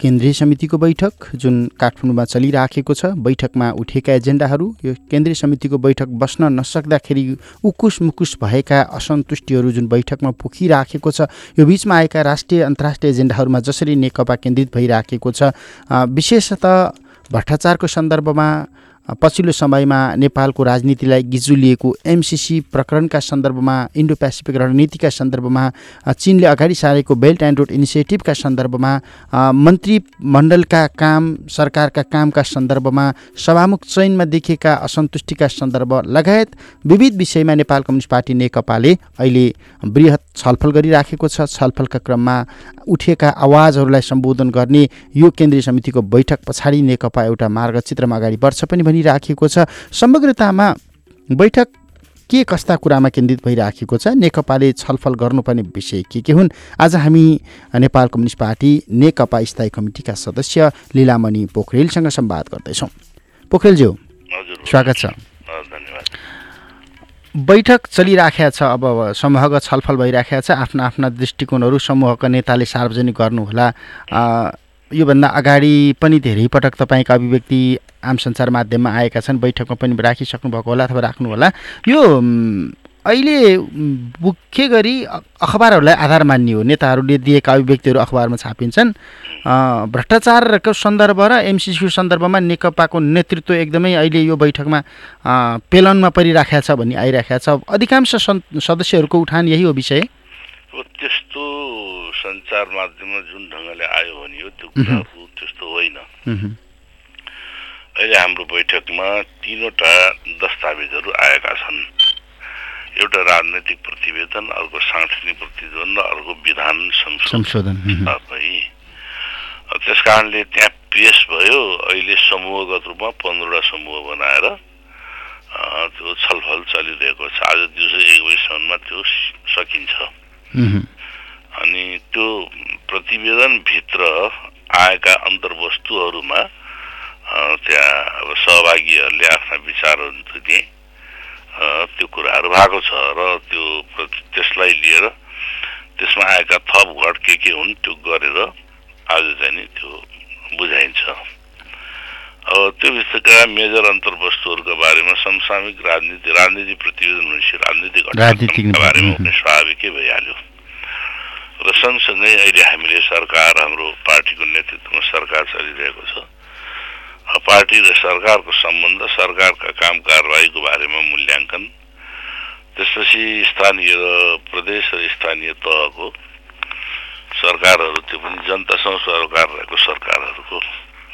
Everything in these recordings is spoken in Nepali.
केन्द्रीय समितिको बैठक जुन काठमाडौँमा चलिराखेको छ। बैठकमा उठेका एजेन्डाहरू यो केन्द्रीय समितिको बैठक बस्न नसक्दाखेरि उकुस मुकुस भएका असन्तुष्टिहरू जुन बैठकमा पोखिराखेको छ यो बिचमा आएका राष्ट्रिय अन्तर्राष्ट्रिय एजेन्डाहरूमा जसरी नेकपा केन्द्रित भइराखेको छ। विशेषतः भ्रष्टाचारको सन्दर्भमा पछिल्लो समयमा नेपालको राजनीतिलाई गिजुलिएको एमसिसी प्रकरणका सन्दर्भमा इन्डो पेसिफिक रणनीतिका सन्दर्भमा चिनले अगाडि सारेको बेल्ट एन्ड रोड इनिसिएटिभका सन्दर्भमा मन्त्रीमण्डलका काम सरकारका कामका सन्दर्भमा सभामुख चयनमा देखेका असन्तुष्टिका सन्दर्भ लगायत विविध विषयमा नेपाल कम्युनिस्ट पार्टी नेकपाले अहिले वृहत छलफल गरिराखेको छलफलका क्रममा उठेका आवाजहरूलाई सम्बोधन गर्ने यो केन्द्रीय समितिको बैठक पछाडि नेकपा एउटा मार्गचित्रमा अगाडि बढ्छ पनि भनिराखेको छ। समग्रतामा बैठक के कस्ता कुरामा केन्द्रित भइराखेको छ? नेकपाले छलफल गर्नुपर्ने विषय के के हुन्? आज हामी नेपाल कम्युनिस्ट पार्टी नेकपा स्थायी कमिटीका सदस्य लीलामणि पोखरेलसँग संवाद गर्दैछौँ। पोखरेलज्यू स्वागत छ। बैठक चलिराखेको छ अब समूहगत छलफल भइराखेको छ। आफ्ना आफ्ना दृष्टिकोणहरू समूहका नेताले सार्वजनिक गर्नुहोला। योभन्दा अगाडि पनि धेरै पटक तपाईँका अभिव्यक्ति आम सञ्चार माध्यममा आएका छन् बैठकमा पनि राखिसक्नु भएको होला अथवा राख्नु होला। यो अहिले मुख्य गरी अखबारहरूलाई आधार मान्ने हो? नेताहरूले दिएका अभिव्यक्तिहरू अखबारमा छापिन्छन्। भ्रष्टाचारको सन्दर्भ र एमसिसीको सन्दर्भमा नेकपाको नेतृत्व एकदमै अहिले यो बैठकमा पेलनमा परिराखेका छ भन्ने आइराखेको छ। अधिकांश सदस्यहरूको उठान यही हो विषय? त्यस्तो सञ्चार माध्यममा जुन ढङ्गले आयो भने हो त्यो त्यस्तो होइन। अहिले हाम्रो बैठकमा तिनवटा दस्तावेजहरू आएका छन्। एउटा राजनैतिक प्रतिवेदन अर्को सांस्कृतिक प्रतिवेदन र अर्को विधान संशोधन। त्यस कारणले त्यहाँ पेस भयो अहिले समूहगत रूपमा पन्ध्रवटा समूह बनाएर त्यो छलफल चलिरहेको छ। आज दिउँसो एक बजीसम्ममा त्यो सकिन्छ। अनि त्यो प्रतिवेदनभित्र आएका अन्तर्वस्तुहरूमा त्यहाँ अब सहभागीहरूले आफ्ना विचारहरू दिए। त्यो कुराहरू भएको छ र त्यो त्यसलाई लिएर त्यसमा आएका थप घट के के हुन् त्यो गरेर आज चाहिँ नि त्यो बुझाइन्छ। अब त्यो विषयका मेजर अन्तर्वस्तुहरूका बारेमा समसामयिक राजनीति राजनीति प्रतिवेदन राजनीतिक घटनाका बारेमा हुने स्वाभाविकै भइहाल्यो। र सँगसँगै अहिले हामीले सरकार हाम्रो पार्टीको नेतृत्वमा सरकार चलिरहेको छ। पार्टी र सरकारको सम्बन्ध सरकारका काम कारवाहीको बारेमा मूल्याङ्कन त्यसपछि स्थानीय र प्रदेश र स्थानीय तहको सरकारहरू त्यो पनि जनतासँग सरकार रहेको सरकारहरूको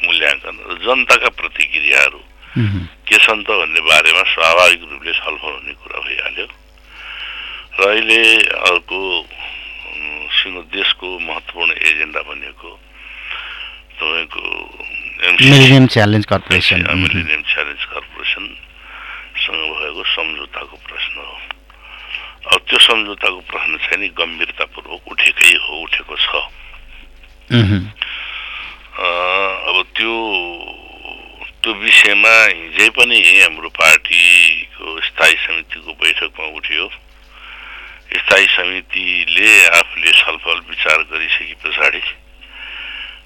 मूल्याङ्कन र जनताका प्रतिक्रियाहरू के छन् त भन्ने बारेमा स्वाभाविक रूपले छलफल हुने कुरा भइहाल्यो। र अहिले अर्को देशको महत्त्वपूर्ण एजेन्डा भनेको तपाईँको millennium challenge corporation millennium challenge कर्पोरेसनसँग भएको सम्झौताको प्रश्न हो। अब त्यो सम्झौताको प्रश्न चाहिँ नि गम्भीरतापूर्वक उठेकै हो उठेको छ। अब त्यो त्यो विषयमा हिजै पनि हाम्रो पार्टीको स्थायी समितिको बैठकमा उठ्यो। स्थायी समितिले आफूले छलफल विचार गरिसके पछाडि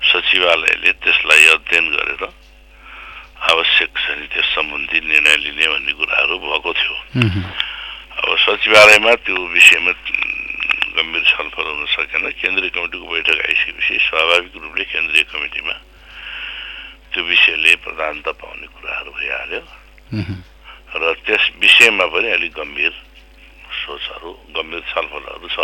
सचिवालयले त्यसलाई अध्ययन गरेर आवश्यक छ नि त्यस सम्बन्धी निर्णय लिने भन्ने कुराहरू भएको थियो। अब सचिवालयमा त्यो विषयमा गम्भीर छलफल हुन सकेन। केन्द्रीय कमिटीको बैठक आइसकेपछि स्वाभाविक रूपले केन्द्रीय कमिटीमा त्यो विषयले प्रधानता पाउने कुराहरू भइहाल्यो। र त्यस विषयमा पनि अलिक गम्भीर सोचहरू गम्भीर छलफलहरू छ।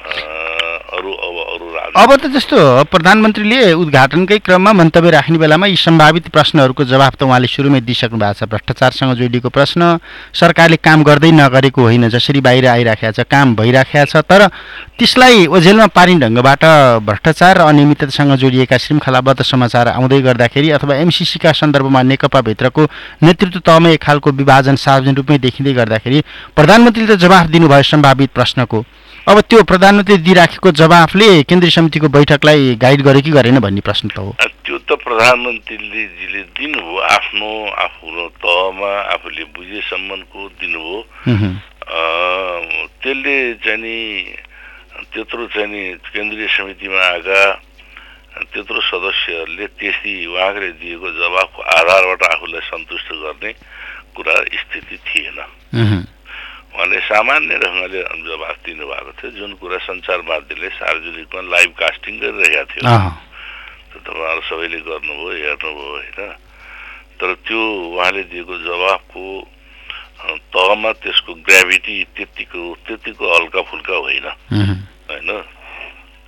अ, अरू अब अरू अब त जस्तो प्रधानमन्त्रीले उद्घाटनकै क्रममा मन्तव्य राख्ने बेलामा यी सम्भावित प्रश्नहरूको जवाफ त उहाँले सुरुमै दिइसक्नु भएको छ। भ्रष्टाचारसँग जोडिएको प्रश्न सरकारले काम गर्दै नगरेको होइन जसरी बाहिर आइराखेको छ काम भइराखेको छ तर त्यसलाई ओझेलमा पारिने ढङ्गबाट भ्रष्टाचार र अनियमिततासँग जोडिएका श्रृङ्खलाबद्ध समाचार आउँदै गर्दाखेरि अथवा एमसिसीका सन्दर्भमा नेकपाभित्रको नेतृत्व तहमा एक खालको विभाजन सार्वजनिक रूपमै देखिँदै गर्दाखेरि प्रधानमन्त्रीले त जवाफ दिनुभयो सम्भावित प्रश्नको। अब त्यो प्रधानमन्त्रीले दिइराखेको जवाफले केन्द्रीय समितिको बैठकलाई गाइड गरे कि गरेन भन्ने प्रश्न त हो। त्यो त प्रधानमन्त्रीले दिनुभयो आफ्नो आफ्नो तहमा आफूले बुझेसम्मको दिनुभयो त्यसले चाहिँ नि त्यत्रो चाहिँ नि केन्द्रीय समितिमा आएका त्यत्रो सदस्यहरूले त्यसरी उहाँले दिएको जवाफको आधारबाट आफूलाई सन्तुष्ट गर्ने कुरा स्थिति थिएन। उहाँले सामान्य ढङ्गले जवाफ दिनुभएको थियो। जुन कुरा सञ्चार माध्यमले सार्वजनिकमा लाइभ कास्टिङ गरिरहेका थियो तपाईँहरू सबैले गर्नुभयो हेर्नुभयो होइन? तर त्यो उहाँले दिएको जवाफको तहमा त्यसको ग्राभिटी त्यतिको त्यतिको हल्का फुल्का होइन होइन?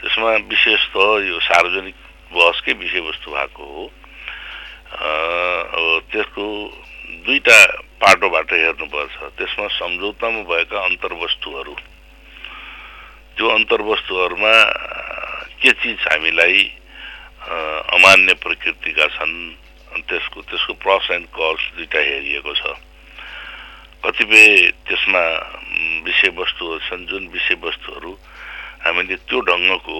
त्यसमा विशेष त यो सार्वजनिक बहसकै विषयवस्तु भएको हो। अब त्यसको दुईटा पाटोबाट हेर्नुपर्छ। त्यसमा सम्झौतामा भएका अन्तर्वस्तुहरू। त्यो अन्तर्वस्तुहरूमा के चिज हामीलाई अमान्य प्रकृतिका छन् त्यसको त्यसको प्रस एन्ड कल्स दुइटा हेरिएको छ। कतिपय त्यसमा विषयवस्तुहरू छन् जुन विषयवस्तुहरू हामीले त्यो ढङ्गको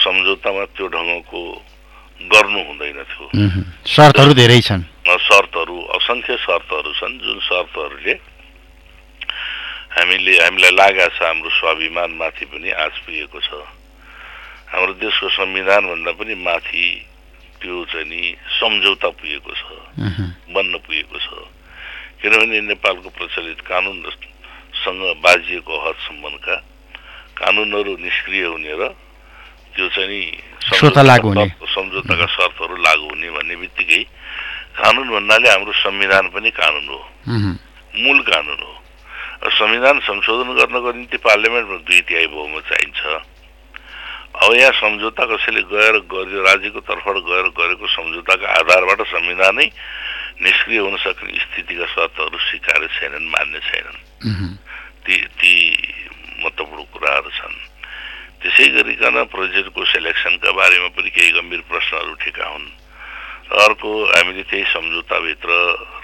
सम्झौतामा त्यो ढङ्गको गर्नु हुँदैन थियो। शर्तहरू धेरै छन्। शर्तहरू असङ्ख्य शर्तहरू छन् जुन शर्तहरूले हामीले हामीलाई लागेको छ हाम्रो स्वाभिमानमाथि पनि आँच पुगेको छ। हाम्रो देशको संविधानभन्दा पनि माथि त्यो चाहिँ नि सम्झौता पुगेको छ बन्न पुगेको छ। किनभने नेपालको प्रचलित कानुनसँग बाजिएको हद सम्बन्धका कानुनहरू निष्क्रिय हुने र त्यो चाहिँ नि सम्झौताका शर्तहरू लागु हुने भन्ने बित्तिकै कानुन भन्नाले हाम्रो संविधान पनि कानुन हो। मूल कानुन हो। संविधान संशोधन गर्नको निम्ति पार्लियामेन्टमा दुई तिहाई बहुमत चाहिन्छ। अब यहाँ सम्झौता कसैले गएर गर्यो राज्यको तर्फबाट गएर गरेको सम्झौताका आधारबाट संविधानै निष्क्रिय हुन सक्ने स्थितिका शर्तहरू स्वीकार्य छैनन् मान्य छैनन्। ती ती महत्त्वपूर्ण कुराहरू छन्। त्यसै गरिकन प्रोजेक्टको सेलेक्सनका बारेमा पनि केही गम्भीर प्रश्नहरू उठेका हुन्। र अर्को हामीले त्यही सम्झौताभित्र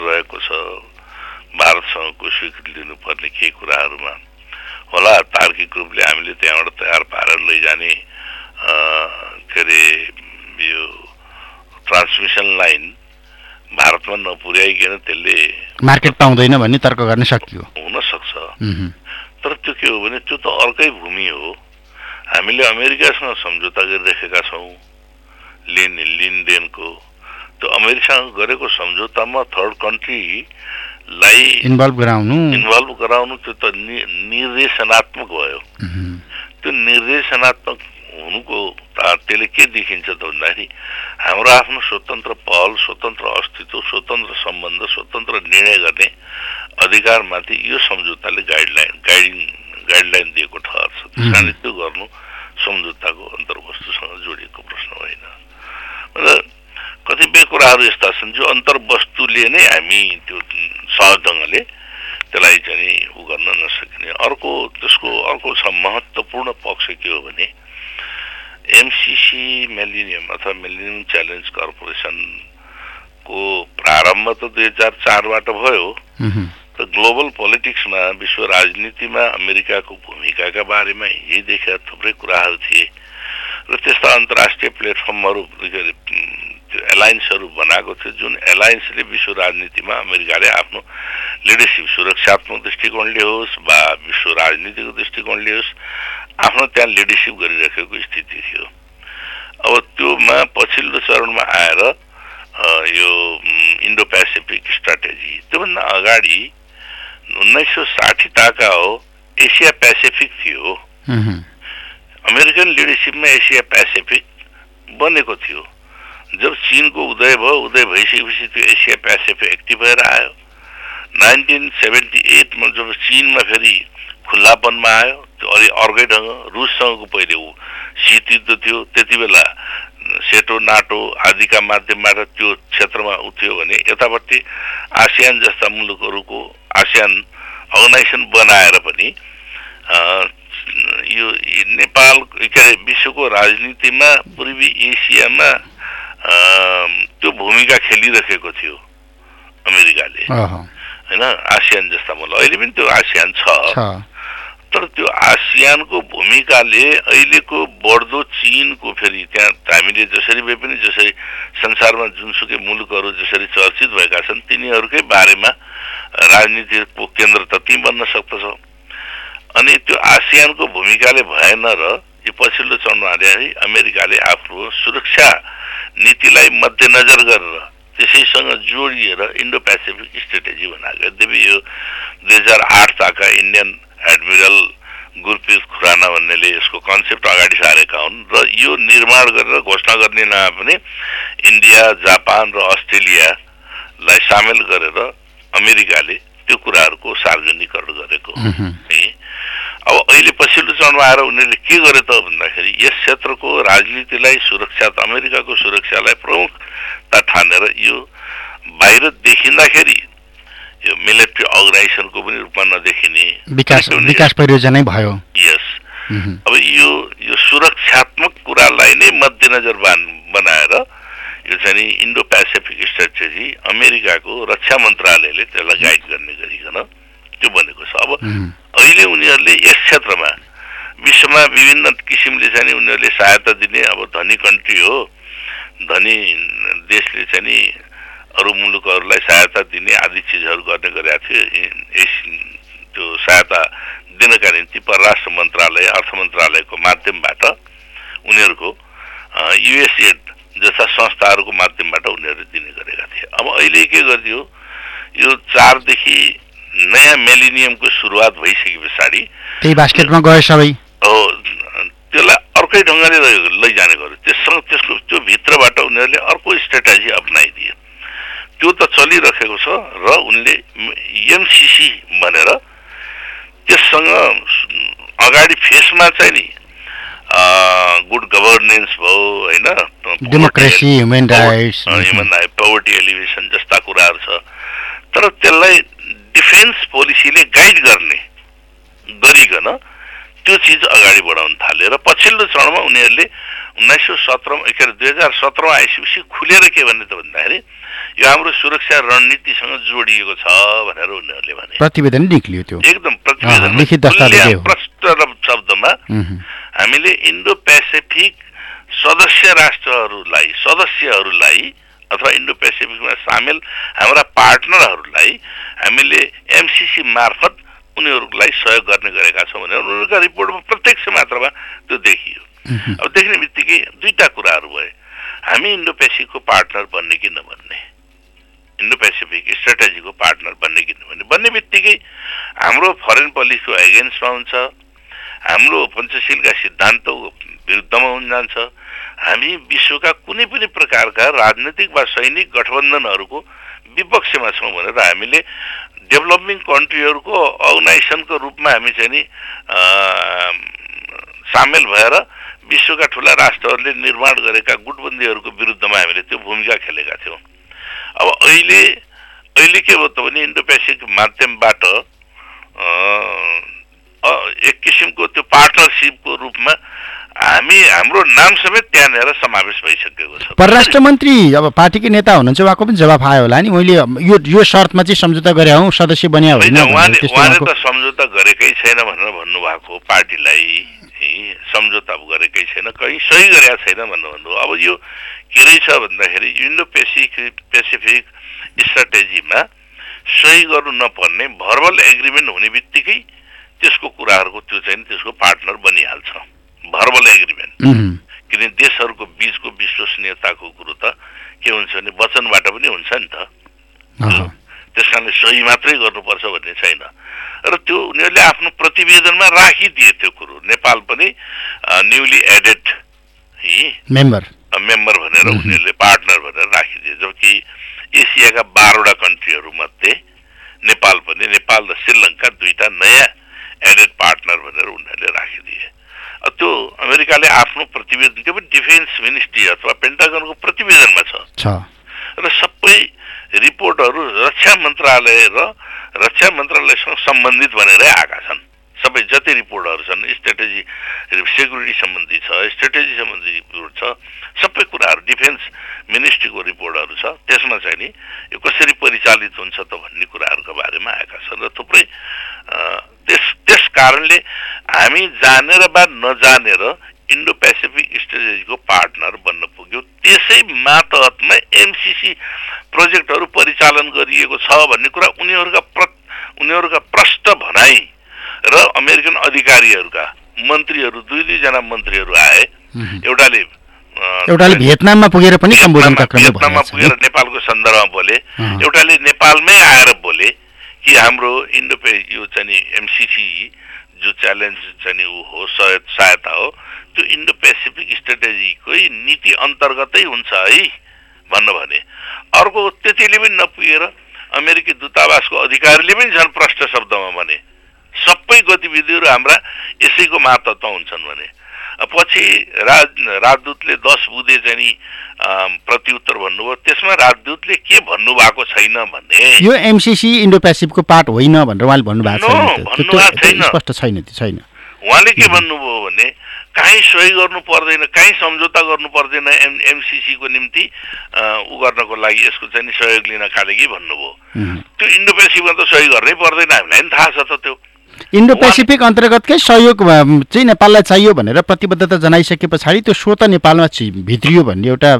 रहेको छ। भारतसँगको स्वीकृति लिनुपर्ने केही कुराहरूमा? होला तार्किक रूपले हामीले त्यहाँबाट तयार पारेर लैजाने के अरे यो ट्रान्समिसन लाइन भारतमा नपुर्याइकन त्यसले मार्केट पाउँदैन भन्ने तर्क गर्न सकियो। हुन सक्छ उहुँ, तर त्यो के हो भने त्यो त अर्कै भूमि हो। हामीले अमेरिकासँग सम्झौता गरिराखेका छौँ। लिन लिनदेनको त्यो अमेरिकासँग गरेको सम्झौतामा थर्ड कन्ट्रीलाई इन्भल्भ गराउनु। इन्भल्भ गराउनु त्यो त निर्देशनात्मक भयो। त्यो निर्देशनात्मक हुनुको त्यसले के देखिन्छ त भन्दाखेरि हाम्रो आफ्नो स्वतन्त्र पहल स्वतन्त्र अस्तित्व स्वतन्त्र सम्बन्ध स्वतन्त्र निर्णय गर्ने अधिकारमाथि यो सम्झौताले गाइडलाइन गाइडिङ गाइडलाइन दिएको ठहर छ। त्यस कारणले त्यो गर्नु सम्झौताको अन्तर्वस्तुसँग जोडिएको प्रश्न होइन। र कतिपय कुराहरू यस्ता छन् जो अन्तर्वस्तुले नै हामी त्यो सहज ढङ्गले त्यसलाई चाहिँ उ गर्न नसकिने। अर्को त्यसको अर्को छ महत्त्वपूर्ण पक्ष के हो भने एमसिसी मेलिनियम अथवा मेलिनियम च्यालेन्ज कर्पोरेसनको प्रारम्भ त दुई हजार चारबाट भयो। र ग्लोबल पोलिटिक्समा विश्व राजनीतिमा अमेरिकाको भूमिकाका बारेमा हिजोदेखि थुप्रै कुराहरू थिए र त्यस्ता अन्तर्राष्ट्रिय प्लेटफर्महरू के अरे त्यो एलायन्सहरू बनाएको थियो जुन एलायन्सले विश्व राजनीतिमा अमेरिकाले आफ्नो लिडरसिप सुरक्षात्मक दृष्टिकोणले होस् वा विश्व राजनीतिको दृष्टिकोणले होस्। आफ्नो त्यहाँ लिडरसिप गरिरहेको स्थिति थियो अब त्योमा पछिल्लो चरणमा आएर यो इन्डो पेसिफिक स्ट्राटेजी त्योभन्दा अगाडि उन्नाइस सौ साठी ताका हो। एसिया पेसिफिक थियो अमेरिकन लिडरसिपमा एसिया पेसिफिक बनेको थियो जब चिनको उदय भयो उदय भइसकेपछि त्यो एसिया पेसिफिक एक्टिभ भएर आयो। नाइन्टिन सेभेन्टी एटमा जब चिनमा फेरि खुल्लापनमा आयो त्यो अलि अर्कै ढङ्ग रुससँगको पहिले ऊ शीत युद्ध थियो त्यति बेला सेटो नाटो आदिका माध्यमबाट त्यो क्षेत्रमा उठ्यो भने यतापट्टि आसियान जस्ता मुलुकहरूको आसियान अर्गनाइजेसन बनाएर पनि यो नेपाल के अरे विश्वको राजनीतिमा पूर्वी एसियामा त्यो भूमिका खेलिरहेको थियो अमेरिकाले। होइन आसियान जस्ता मुलुक। अहिले पनि त्यो आसियान छ। तर त्यो आसियानको भूमिकाले अहिलेको बढ्दो चिनको फेरि त्यहाँ हामीले जसरी भए पनि जसरी संसारमा जुनसुकै मुलुकहरू जसरी चर्चित भएका छन् तिनीहरूकै बारेमा राजनीतिको केन्द्र त ती बन्न सक्दछ। अनि त्यो आसियानको भूमिकाले भएन र यो पछिल्लो चरणमा अमेरिकाले आफ्नो सुरक्षा नीतिलाई मध्यनजर गरेर त्यसैसँग जोडिएर इन्डो पेसिफिक स्ट्रेटेजी बनाएको। यद्यपि यो दुई हजार आठ ताका इन्डियन एडमिरल गुरप्रीत खुराना भन्नेले यसको कन्सेप्ट अगाडि सारेका हुन् र यो निर्माण गरेर घोषणा गर्ने नयाँ पनि इन्डिया जापान र अस्ट्रेलियालाई सामेल गरेर अमेरिकाले त्यो कुराहरूको सार्वजनिकरण गरेको अब अहिले पछिल्लो चरणमा आएर उनीहरूले के गरे त भन्दाखेरि यस क्षेत्रको राजनीतिलाई सुरक्षा अमेरिकाको सुरक्षालाई प्रमुखता ठानेर यो बाहिर देखिँदाखेरि यो मिलिट्री अर्गनाइजेसनको पनि रूपमा नदेखिने विकास विकास परियोजनै भयो। यस अब यो यो सुरक्षात्मक कुरालाई नै मध्यनजर बनाएर यो चाहिँ नि इन्डो पेसिफिक स्ट्रेटेजी अमेरिकाको रक्षा मन्त्रालयले त्यसलाई गाइड गर्ने गरिकन त्यो बनेको छ। अब अहिले उनीहरूले यस क्षेत्रमा विश्वमा विभिन्न किसिमले चाहिँ उनीहरूले सहायता दिने अब धनी कन्ट्री हो धनी देशले चाहिँ नि अरू मुलुकहरूलाई सहायता दिने आदि चिजहरू गर्ने गरेका थियो यस त्यो सहायता दिनका निम्ति परराष्ट्र मन्त्रालय अर्थ मन्त्रालयको माध्यमबाट उनीहरूको युएसएड जस्ता संस्थाहरूको माध्यमबाट उनीहरूले दिने गरेका थिए। अब अहिले के गरिदियो यो चारदेखि नयाँ मेलिनियमको सुरुवात भइसके पछाडि त्यही बास्केटमा गए सबै। हो त्यसलाई अर्कै ढङ्गले लैजाने गर्यो। त्यससँग त्यसको त्यो भित्रबाट उनीहरूले अर्को स्ट्राटेजी अप्नाइदिए त्यो त चलिरहेको छ र उनले एमसिसी भनेर त्यससँग अगाडि फेसमा चाहिँ नि गुड गभर्नेन्स भयो होइन democracy human rights human right poverty alleviation जस्ता कुराहरू छ। तर त्यसलाई डिफेन्स पोलिसीले गाइड गर्ने गरिकन त्यो चिज अगाडि बढाउन थाले र पछिल्लो चरणमा उनीहरूले उन्नाइस सय सत्रमा के अरे दुई हजार सत्रमा आइसकेपछि खुलेर के भन्ने त भन्दाखेरि यो हाम्रो सुरक्षा रणनीतिसँग जोडिएको छ भनेर उनीहरूले भने। प्रतिवेदन निक्लियो त्यो। एकदम प्रतिवेदन प्रष्ट शब्दमा हामीले इन्डो पेसिफिक सदस्य राष्ट्रहरूलाई सदस्यहरूलाई अथवा इन्डो पेसिफिकमा सामेल हाम्रा पार्टनरहरूलाई हामीले एमसिसी मार्फत उनीहरूलाई सहयोग गर्ने गरेका छौँ भनेर उनीहरूका रिपोर्टमा प्रत्यक्ष मात्रामा त्यो देखियो। अब देख्ने बित्तिकै दुईवटा कुराहरू भए। हामी इन्डो पेसिफिकको पार्टनर बन्ने कि नबन्ने? इन्डो पेसिफिक स्ट्राटेजीको पार्टनर बन्ने कि नबन्ने बन्ने बित्तिकै हाम्रो फरेन पोलिसीको एगेन्स्टमा हुन्छ हाम्रो पञ्चशीलका सिद्धान्त विरुद्धमा हुन जान्छ। हामी विश्वका कुनै पनि प्रकारका राजनैतिक वा सैनिक गठबन्धनहरूको विपक्षमा छौँ भनेर हामीले डेभलपिङ कन्ट्रीहरूको अर्गनाइजेसनको रूपमा हामी चाहिँ नि सामेल भएर विश्वका ठुला राष्ट्रहरूले निर्माण गरेका गुटबन्दीहरूको विरुद्धमा हामीले त्यो भूमिका खेलेका थियौँ। अब अहिले अहिले के भयो त भने इन्डो पेसिफिक माध्यमबाट एक किसिमको त्यो पार्टनरसिपको रूपमा हामी हाम्रो नाम समेत त्यहाँनिर समावेश भइसकेको छ। परराष्ट्र मन्त्री अब पार्टीकै नेता हुनुहुन्छ उहाँको पनि जवाफ आयो होला नि। मैले यो यो शर्तमा चाहिँ सम्झौता गरे हौ सदस्य बनिया होइन उहाँले उहाँले त सम्झौता गरेकै छैन भनेर भन्नुभएको पार्टीलाई। सम्झौता गरेकै छैन कहीँ सही गरेका छैन भन्नु भन्नु अब यो के रहेछ भन्दाखेरि इन्डो पेसिफिक पेसिफिक स्ट्राटेजीमा सही गर्नु नपर्ने भर्बल एग्रिमेन्ट हुने बित्तिकै त्यसको कुराहरूको त्यो चाहिँ त्यसको पार्टनर बनिहाल्छ। Verbal agreement. किन देशहरूको बिचको विश्वसनीयताको कुरो त के हुन्छ भने वचनबाट पनि हुन्छ नि त। त्यस कारणले सही मात्रै गर्नुपर्छ भन्ने छैन। र त्यो उनीहरूले आफ्नो प्रतिवेदनमा राखिदिए त्यो कुरो। नेपाल पनि न्युली एडेड मेम्बर मेम्बर भनेर उनीहरूले पार्टनर भनेर राखिदिए। जबकि एसियाका बाह्रवटा कन्ट्रीहरू मध्ये नेपाल पनि नेपाल र श्रीलङ्का दुईटा नयाँ एडेड पार्टनर भनेर उनीहरूले राखिदिए। त्यो अमेरिकाले आफ्नो प्रतिवेदन त्यो पनि डिफेन्स मिनिस्ट्री अथवा पेन्टागनको प्रतिवेदनमा छ। र सबै रिपोर्टहरू रक्षा मन्त्रालय र रक्षा मन्त्रालयसँग सम्बन्धित भनेरै आएका छन्। सबै जति रिपोर्टहरू छन् स्ट्राटेजी सेक्युरिटी सम्बन्धी छ स्ट्राटेजी सम्बन्धी रिपोर्ट छ सबै कुराहरू डिफेन्स मिनिस्ट्रीको रिपोर्टहरू छ। त्यसमा चाहिँ नि यो कसरी परिचालित हुन्छ त भन्ने कुराहरूको बारेमा आएका छन् र थुप्रै त्यस त्यस कारणले हामी जानेर वा नजानेर इन्डो पेसिफिक स्ट्रेटेजीको पार्टनर बन्न पुग्यो। त्यसै मातहतमा एमसिसी प्रोजेक्टहरू परिचालन गरिएको छ भन्ने कुरा उनीहरूका प्र उनीहरूका प्रष्ट भनाइ र अमेरिकन अधिकारीहरूका मन्त्रीहरू दुई दुईजना मन्त्रीहरू आए। एउटाले एउटाले भियतनाममा पुगेर पनि भियतनाममा पुगेर नेपालको सन्दर्भमा बोले। एउटाले नेपालमै आएर बोले कि हाम्रो इन्डो यो चाहिँ एमसिसी जो च्यालेन्ज चाहिँ नि ऊ हो सहाय- सहायता हो त्यो इन्डो पेसिफिक स्ट्राटेजीकै नीति अन्तर्गतै हुन्छ है भन्न भने। अर्को त्यतिले पनि नपुगेर अमेरिकी दूतावासको अधिकारीले पनि झन् प्रष्ट शब्दमा भने सबै गतिविधिहरू हाम्रा यसैको मातहतमा हुन्छन् भने। पछि राज राजदूतले दस बुधे चाहिँ प्रत्युत्तर भन्नुभयो। त्यसमा राजदूतले के भन्नुभएको छैन भने यो एमसिसी इन्डो पेसिफिकको पार्ट होइन भनेर उहाँले भन्नुभएको छैन छैन। स्पष्ट छैन त्यो छैन। उहाँले के भन्नुभयो भने काहीँ सही गर्नु पर्दैन काहीँ सम्झौता गर्नु पर्दैन एम एमसिसीको निम्ति उ गर्नको लागि यसको चाहिँ नि सहयोग लिन खाले भन्नुभयो। उम्. त्यो इन्डो पेसिफिकमा त सहयोग गर्नै पर्दैन हामीलाई पनि थाहा छ त त्यो। इन्डो पेसिफिक अन्तर्गतकै सहयोग चाहिँ नेपाललाई चाहियो भनेर प्रतिबद्धता जनाइसके पछाडि त्यो स्वत नेपालमा भित्रियो भन्ने एउटा।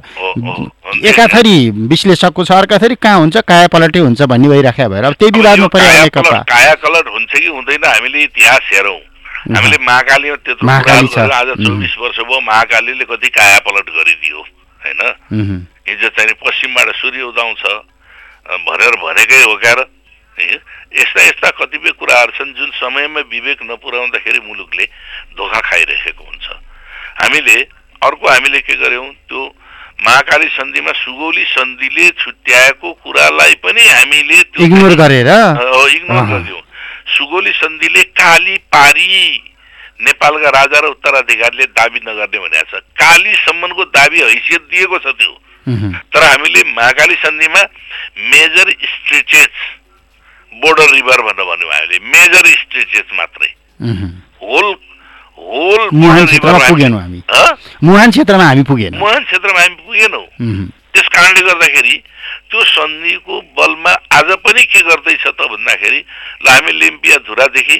एकाथरी विश्लेषकको छ अर्काथरी कहाँ हुन्छ काया पलटै हुन्छ भन्ने भइराख्या भएर अब त्यही विवादमा यो परिरहेको काया कलट- हुन्छ कि हुँदैन हामीले इतिहास हेरौँ हामीले महाकालीमा त्यत्रो आज. चौबिस वर्ष भयो महाकालीले कति काया पलट गरिदियो होइन. हिजो चाहिँ पश्चिमबाट सूर्य उदाउँछ भनेर भनेकै हो क्या र यस्ता यस्ता कतिपय कुराहरू छन् जुन समयमा विवेक नपुर्याउँदाखेरि मुलुकले धोका खाइरहेको हुन्छ। हामीले अर्को हामीले के गर्यौँ त्यो महाकाली सन्धिमा सुगौली सन्धिले छुट्याएको कुरालाई पनि हामीले त्यो इग्नोर गरेर? इग्नोर। गरिदिउँ सुगौली सन्धिले काली पारी नेपालका राजा र उत्तराधिकारीले दाबी नगर्ने भनेको छ। कालीसम्मको दाबी हैसियत दिएको छ त्यो. तर हामीले महाकाली सन्धिमा मेजर स्ट्रेचेस बोर्डर रिभर भनेर भन्यौँ हामीले मेजर स्ट्रेचेस मात्रै. होल होल मुहान क्षेत्रमा पुगेनौँ हामी? मुहान क्षेत्रमा हामी पुगेनौँ मुहान क्षेत्रमा हामी पुगेनौँ. त्यस कारणले गर्दाखेरि त्यो सन्धिको बलमा आज पनि के गर्दैछ त भन्दाखेरि ल हामी लिम्पिया धुरादेखि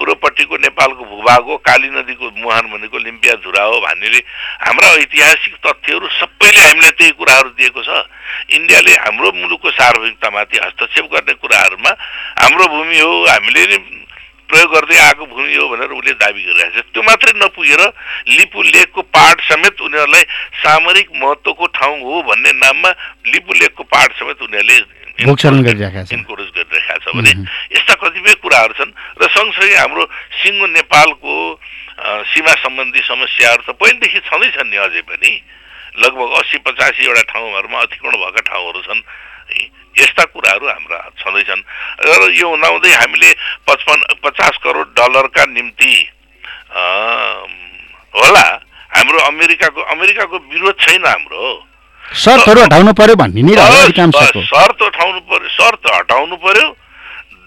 पूर्वपट्टिको नेपालको भूभाग हो काली नदीको मुहान भनेको लिम्पिया धुरा हो भन्नेले हाम्रा ऐतिहासिक तथ्यहरू सबैले हामीलाई त्यही कुराहरू दिएको छ। इन्डियाले हाम्रो मुलुकको सार्वभौमिकतामाथि हस्तक्षेप गर्ने कुराहरूमा हाम्रो भूमि हो हामीले नै प्रयोग गर्दै आएको भूमि हो भनेर उसले दाबी गरिरहेको छ। त्यो मात्रै नपुगेर लिपु लेकको पार्ट समेत उनीहरूलाई सामरिक महत्त्वको ठाउँ हो भन्ने नाममा लिपु लेकको पार्ट समेत उनीहरूले इन्करेज गरिरहेका छ भने यस्ता कतिपय कुराहरू छन् र सँगसँगै हाम्रो सिङ्गो नेपालको सीमा सम्बन्धी समस्याहरू त पहिलेदेखि छँदैछन् नि अझै पनि। लगभग अस्सी पचासीवटा ठाउँहरूमा अतिक्रमण भएका ठाउँहरू छन्। है। यस्ता कुराहरू हाम्रा छँदैछन् र यो हुँदाहुँदै हामीले पचपन्न पचास करोड डलरका निम्ति होला हाम्रो अमेरिकाको अमेरिकाको विरोध छैन हाम्रो। शर्तहरू हटाउनु पर्यो भन्ने नै शर्त हटाउनु पर्यो शर्त हटाउनु पर्यो।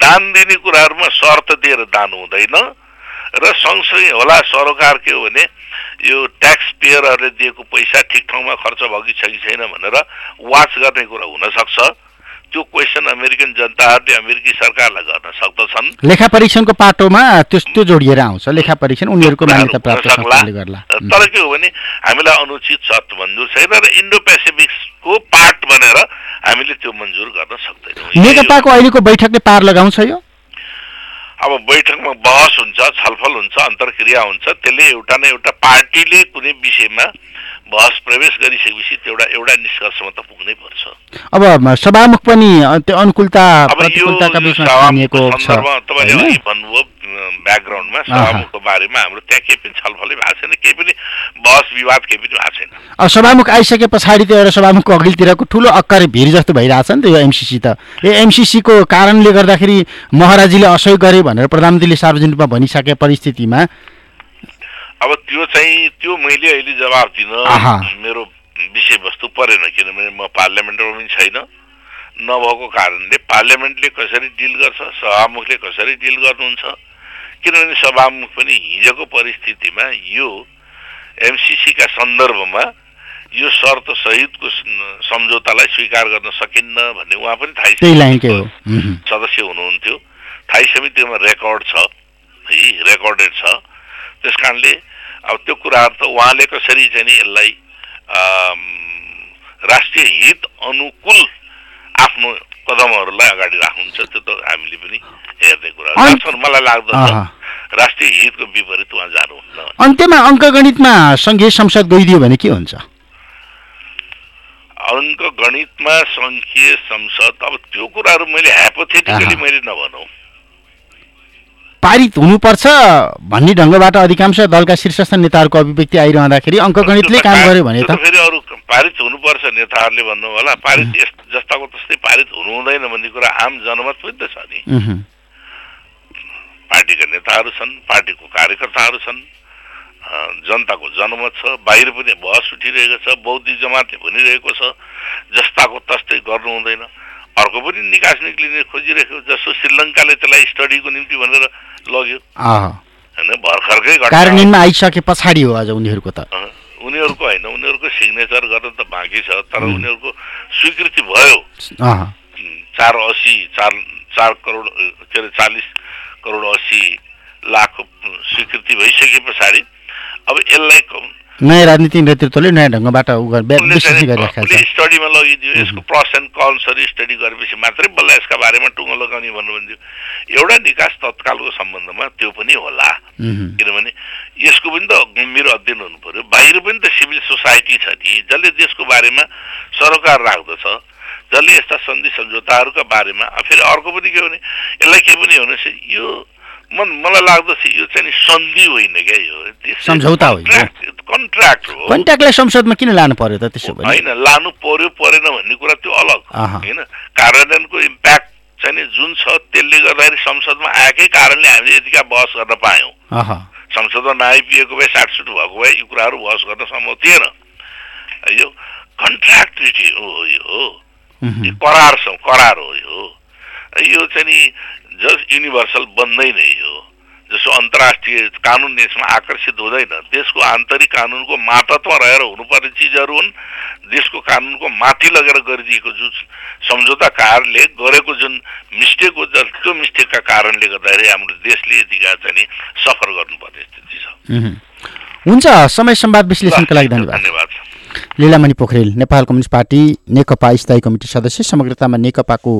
दान दिने कुराहरूमा शर्त दिएर दान हुँदैन। र सँगसँगै होला सरोकार के हो भने यो ट्याक्स पेयरहरूले दिएको पैसा ठिक ठाउँमा खर्च भयो कि छ कि छैन भनेर वाच गर्ने कुरा हुनसक्छ। त्यो क्वेसन अमेरिकन जनताहरूले अमेरिकी सरकारलाई गर्न सक्दछन्। लेखा परीक्षणको पाटोमा त्यो त्यो जोडिएर आउँछ। लेखा परीक्षण उनीहरूको मान्यता प्राप्त गर्ला. तर के हो भने हामीलाई अनुचित शर्त मंजुर छैन र इन्डो पेसिफिकको पार्ट भनेर हामीले त्यो मन्जुर गर्न सक्दैनौँ। नेकपाको अहिलेको बैठकले पार लगाउँछ यो? अब बैठकमा बहस हुन्छ छलफल हुन्छ अन्तर्क्रिया हुन्छ। त्यसले एउटा न एउटा पार्टीले कुनै विषयमा बहस प्रवेश गरिसकेपछि त्यो एउटा एउटा निष्कर्षमा त पुग्नै पर्छ। अब सभामुख पनि त्यो अनुकूलता अब यो सन्दर्भमा तपाईँले? अघि भन्नुभयो ब्याकग्राउन्डमा सभामुखको बारेमा हाम्रो त्यहाँ केही पनि छलफलै भएको छैन केही पनि बहस विवाद केही पनि भएको छैन। अब सभामुख आइसके पछाडि त्यो एउटा सभामुखको अघिल्तिरको ठुलो अक्कर भिड जस्तो भइरहेछ नि त यो एमसिसी त। यो एमसिसीको कारणले गर्दाखेरि महाराजीले असहयोग गरे भनेर प्रधानमन्त्रीले सार्वजनिक रूपमा भनिसके परिस्थितिमा अब त्यो चाहिँ त्यो मैले अहिले जवाब दिन। मेरो विषयवस्तु परेन किनभने म पार्लियामेन्टमा पनि छैन नभएको कारणले पार्लियामेन्टले कसरी डिल गर्छ सभामुखले कसरी डिल गर्नुहुन्छ किनभने सभामुख पनि हिजोको परिस्थितिमा यो एमसिसीका सन्दर्भमा यो शर्त सहितको सम्झौतालाई स्वीकार गर्न सकिन्न भन्ने उहाँ पनि थाहै। सदस्य हुनुहुन्थ्यो थाई समितिमा रेकर्ड छ है रेकर्डेड छ त्यस कारणले अब त्यो कुराहरू त उहाँले कसरी चाहिँ नि यसलाई राष्ट्रिय हित अनुकूल आफ्नो कदमहरूलाई अगाडि राख्नुहुन्छ त्यो त हामीले पनि हेर्ने कुरा मलाई लाग्दछ। राष्ट्रिय हितको विपरीत उहाँ जानुहुन्न अन्त्यमा अङ्कगणितमा सङ्घीय संसद गइदियो भने के हुन्छ? अङ्क गणितमा सङ्घीय संसद अब त्यो कुराहरू मैले ह्यापोथेटिकली। मैले नभनौँ। पारित हुनुपर्छ भन्ने ढङ्गबाट अधिकांश दलका शीर्षस्थ नेताहरूको अभिव्यक्ति आइरहँदाखेरि अङ्कगणितले काम गर्यो भने त। फेरि अरू पारित हुनुपर्छ नेताहरूले भन्नु होला पारित जस्ताको तस्तै पारित हुनु हुँदैन भन्ने कुरा आम जनमत पनि त छ नि। पार्टीका नेताहरू छन् पार्टीको कार्यकर्ताहरू छन् जनताको जनमत छ बाहिर पनि बहस उठिरहेको छ बौद्धिक जमातले भनिरहेको छ जस्ताको तस्तै गर्नु हुँदैन अर्को पनि निकास निक्लिने खोजिरहेको जस्तो श्रीलङ्काले त्यसलाई स्टडीको निम्ति भनेर लग्यो। होइन भर्खरकै। कार्यान्वयनमा आइसके पछाडि हो अझ उनीहरूको त। उनीहरूको होइन उनीहरूको सिग्नेचर गर्न त बाँकी छ तर उनीहरूको स्वीकृति भयो। चार असी चार चार करोड के अरे चालिस करोड असी लाख स्वीकृति भइसके पछाडि। अब यसलाई नयाँ राजनीतिक नेतृत्वले नयाँ ढङ्गबाट स्टडीमा लगिदियो। यसको प्रस एन्ड कन्सहरू स्टडी गरेपछि मात्रै बल्ल यसका बारेमा टुङ्गो लगाउने भन्नु भन्थ्यो। एउटा निकास तत्कालको सम्बन्धमा त्यो पनि होला। किनभने यसको पनि त गम्भीर अध्ययन हुनु पर्यो। बाहिर पनि त सिभिल सोसाइटी छ नि। जसले देशको बारेमा सरोकार राख्दछ जसले यस्ता सन्धि सम्झौताहरूका बारेमा फेरि अर्को पनि के भने यसलाई के पनि हो भने यो मन मलाई लाग्दछ यो चाहिँ सन्धि होइन क्या यो। सम्झौता होइन। कन्ट्र्याक्ट हो। कन्ट्याक्टलाई संसदमा किन लानु पर्यो त त्यसो भने? होइन लानु पर्यो परेन भन्ने कुरा त्यो अलग। होइन कार्यान्वयनको इम्प्याक्ट चाहिँ नि जुन छ त्यसले गर्दाखेरि संसदमा आएकै कारणले हामीले यतिका बहस गर्न पायौँ। संसदमा नआइपिएको भए साटसुट भएको भए यी कुराहरू बहस गर्न सम्भव थिएन। यो कन्ट्र्याक्ट ट्रिटी हो यो करार छ करार हो यो यो चाहिँ नि जस्ट युनिभर्सल बन्दैन यो जसो अन्तर्राष्ट्रिय कानुन देशमा आकर्षित हुँदैन देशको आन्तरिक कानुनको मातत्व रहेर हुनुपर्ने चिजहरू हुन्। देशको कानुनको माथि लगेर गरिदिएको जुन सम्झौता कारले गरेको जुन मिस्टेक हो जस त्यो मिस्टेकका कारणले गर्दाखेरि हाम्रो देशले यतिका चाहिँ नि सफर गर्नुपर्ने स्थिति छ। हुन्छ समय संवाद विश्लेषणको लागि धन्यवाद। धन्यवाद। लीलामणि पोखरेल नेपाल कम्युनिस्ट पार्टी नेकपा स्थायी कमिटी सदस्य समग्रतामा नेकपाको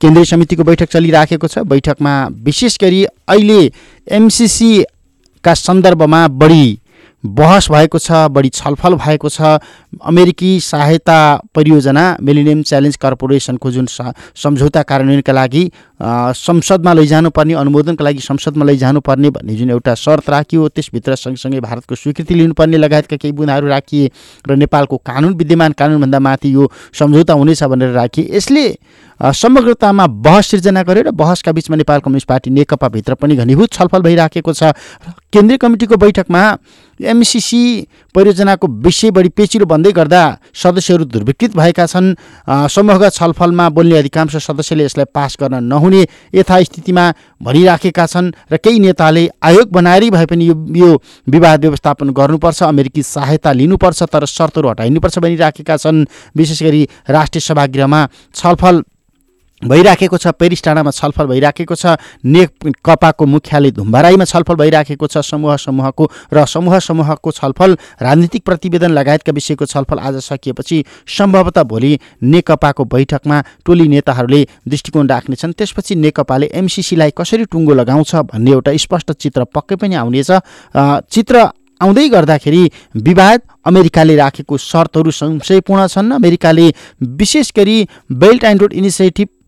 केन्द्रीय समितिको बैठक चलिराखेको छ। बैठकमा विशेष गरी अहिले एमसिसीका सन्दर्भमा बढी बहस भएको छ बढी छलफल भएको छ। अमेरिकी सहायता परियोजना मिलिनियम च्यालेन्ज कर्पोरेसनको जुन सम्झौता कार्यान्वयनका लागि संसदमा लैजानुपर्ने अनुमोदनका लागि संसदमा लैजानुपर्ने भन्ने जुन एउटा शर्त राखियो त्यसभित्र सँगसँगै भारतको स्वीकृति लिनुपर्ने लगायतका केही बुँदाहरू राखिए र नेपालको कानुन विद्यमान कानुनभन्दा माथि यो सम्झौता हुनेछ भनेर राखिए। यसले समग्रतामा बहस सिर्जना गर्यो र बहसका बिचमा नेपाल कम्युनिस्ट पार्टी नेकपाभित्र पनि घनीभूत छलफल भइराखेको छ। केन्द्रीय कमिटीको बैठकमा एमसिसी परियोजनाको विषय बढी पेचिलो भन्दै गर्दा सदस्यहरू दुर्विकृत भएका छन्। समूहगत छलफलमा बोल्ने अधिकांश सदस्यले यसलाई पास गर्न नहुने यथास्थितिमा भनिराखेका छन् र केही नेताले आयोग बनाएरै भए पनि यो विवाद व्यवस्थापन गर्नुपर्छ अमेरिकी सहायता लिनुपर्छ तर शर्तहरू हटाइनुपर्छ भनिराखेका छन्। विशेष गरी राष्ट्रिय सभागृहमा छलफल भइराखेको छ पेरिस टाढामा छलफल भइराखेको छ नेकपाको मुख्यालय धुम्बाराईमा छलफल भइराखेको छ समूह समूहको र समूह समूहको छलफल राजनीतिक प्रतिवेदन लगायतका विषयको छलफल आज सकिएपछि सम्भवतः भोलि नेकपाको बैठकमा टोली नेताहरूले दृष्टिकोण राख्नेछन्। त्यसपछि नेकपाले एमसिसीलाई कसरी टुङ्गो लगाउँछ भन्ने एउटा स्पष्ट चित्र पक्कै पनि आउनेछ। चित्र आउँदै गर्दाखेरि विवाद अमेरिकाले राखेको शर्तहरू संशयपूर्ण छन्। अमेरिकाले विशेष गरी बेल्ट एन्ड रोड इनिसिएटिभ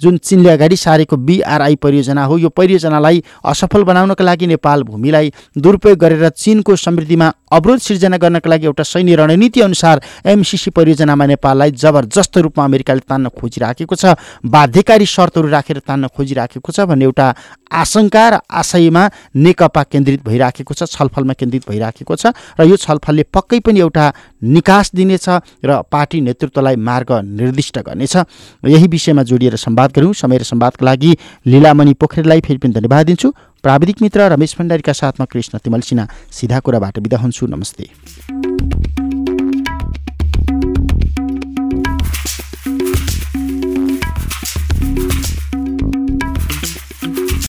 जुन चिनले अगाडि सारेको बिआरआई परियोजना हो यो परियोजनालाई असफल बनाउनका लागि नेपाल भूमिलाई दुरुपयोग गरेर चिनको समृद्धिमा अवरोध सिर्जना गर्नका लागि एउटा सैन्य रणनीति अनुसार एमसिसी परियोजनामा नेपाललाई जबरजस्त रूपमा अमेरिकाले तान्न खोजिराखेको छ बाध्यकारी शर्तहरू राखेर तान्न खोजिराखेको छ भन्ने एउटा आशंका र आशयमा नेकपा केन्द्रित भइराखेको छ छलफलमा केन्द्रित भइराखेको छ र यो छलफलले पक्कै पनि एउटा निकास दिनेछ र पार्टी नेतृत्वलाई मार्ग निर्दिष्ट गर्नेछ। यही विषयमा जोडिएर संवाद गऱ्यौँ। समय र संवादका लागि लिलामणि पोखरेललाई फेरि पनि धन्यवाद दिन्छु। प्राविधिक मित्र रमेश भण्डारीका साथमा कृष्ण तिमल सिन्हा। सिधा कुराबाट बिदा हुन्छु। नमस्ते।